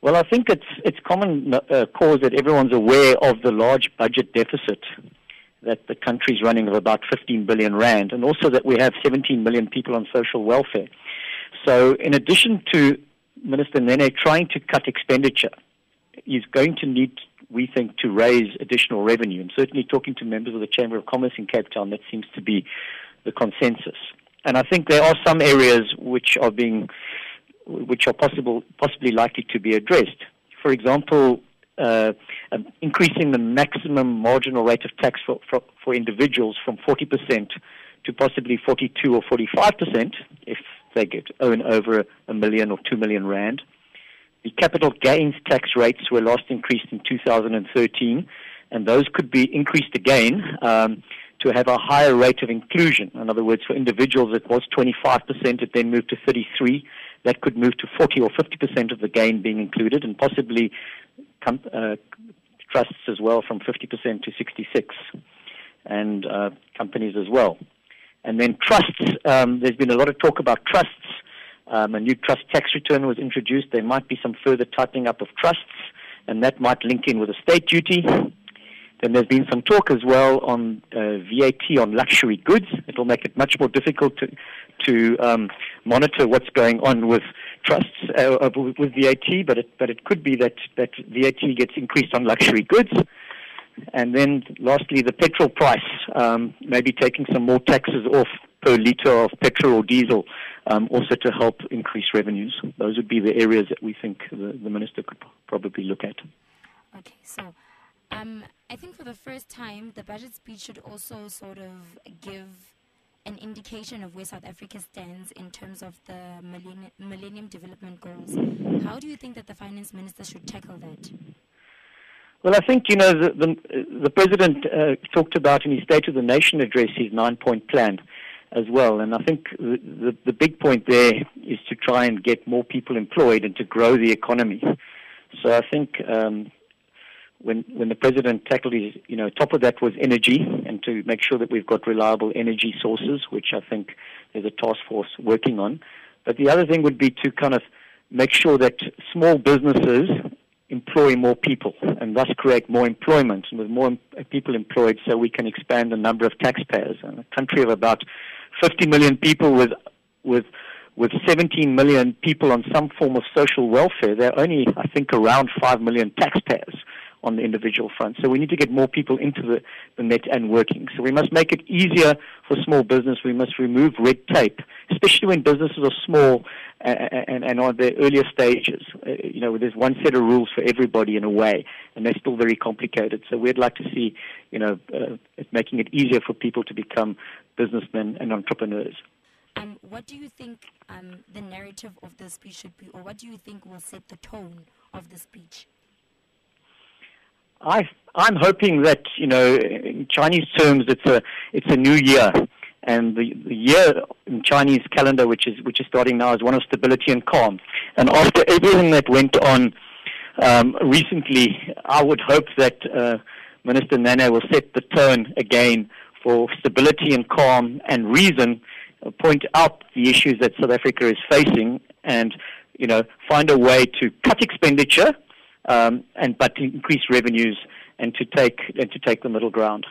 Well, I think it's it's common uh, cause that everyone's aware of the large budget deficit that the country's running of about 15 billion rand, and also that we have 17 million people on social welfare. So, in addition to Minister Nene trying to cut expenditure, he's going to need, we think, to raise additional revenue. And certainly, talking to members of the Chamber of Commerce in Cape Town, that seems to be the consensus. And I think there are some areas which are being which are possible, possibly likely to be addressed. For example, uh, um, increasing the maximum marginal rate of tax for, for, for individuals from 40% to possibly 42 or 45% if they get own over a million or 2 million rand. The capital gains tax rates were last increased in 2013, and those could be increased again um, to have a higher rate of inclusion. In other words, for individuals, it was 25%, it then moved to 33 that could move to 40 or 50 percent of the gain being included, and possibly com- uh, trusts as well from 50 percent to 66, and uh, companies as well. And then trusts. Um, there's been a lot of talk about trusts. Um, a new trust tax return was introduced. There might be some further tightening up of trusts, and that might link in with estate duty. Then there's been some talk as well on uh, VAT on luxury goods. It will make it much more difficult to, to um, monitor what's going on with trusts uh, with VAT, but it, but it could be that, that VAT gets increased on luxury goods. And then lastly, the petrol price, um, maybe taking some more taxes off per litre of petrol or diesel, um, also to help increase revenues. Those would be the areas that we think the, the minister could probably look at. Okay, so um, I think for the first time, the budget speech should also sort of give an indication of where South Africa stands in terms of the millennium, millennium Development Goals. How do you think that the finance minister should tackle that? Well, I think you know the the, the president uh, talked about in his State of the Nation address his nine-point plan as well, and I think the, the the big point there is to try and get more people employed and to grow the economy. So I think um, when when the president tackled his, you know, top of that was energy, and to make sure that we've got reliable energy sources, which I think there's a task force working on. But the other thing would be to kind of make sure that small businesses employ more people and thus create more employment and with more people employed so we can expand the number of taxpayers. In a country of about 50 million people with with with 17 million people on some form of social welfare, there are only, I think, around 5 million taxpayers on the individual front. So we need to get more people into the, the net and working. So we must make it easier for small business. We must remove red tape, especially when businesses are small and, and, are the earlier stages. Uh, you know, there's one set of rules for everybody in a way, and they're still very complicated. So we'd like to see, you know, uh, making it easier for people to become businessmen and entrepreneurs. Um, what do you think um, the narrative of the speech should be, or what do you think will set the tone of the speech? I I'm hoping that you know in Chinese terms it's a it's a new year, and the, the year in Chinese calendar which is which is starting now is one of stability and calm. And after everything that went on um, recently, I would hope that uh, Minister Nene will set the tone again for stability and calm and reason, uh, point out the issues that South Africa is facing, and you know find a way to cut expenditure um, and but to increase revenues and to take and to take the middle ground.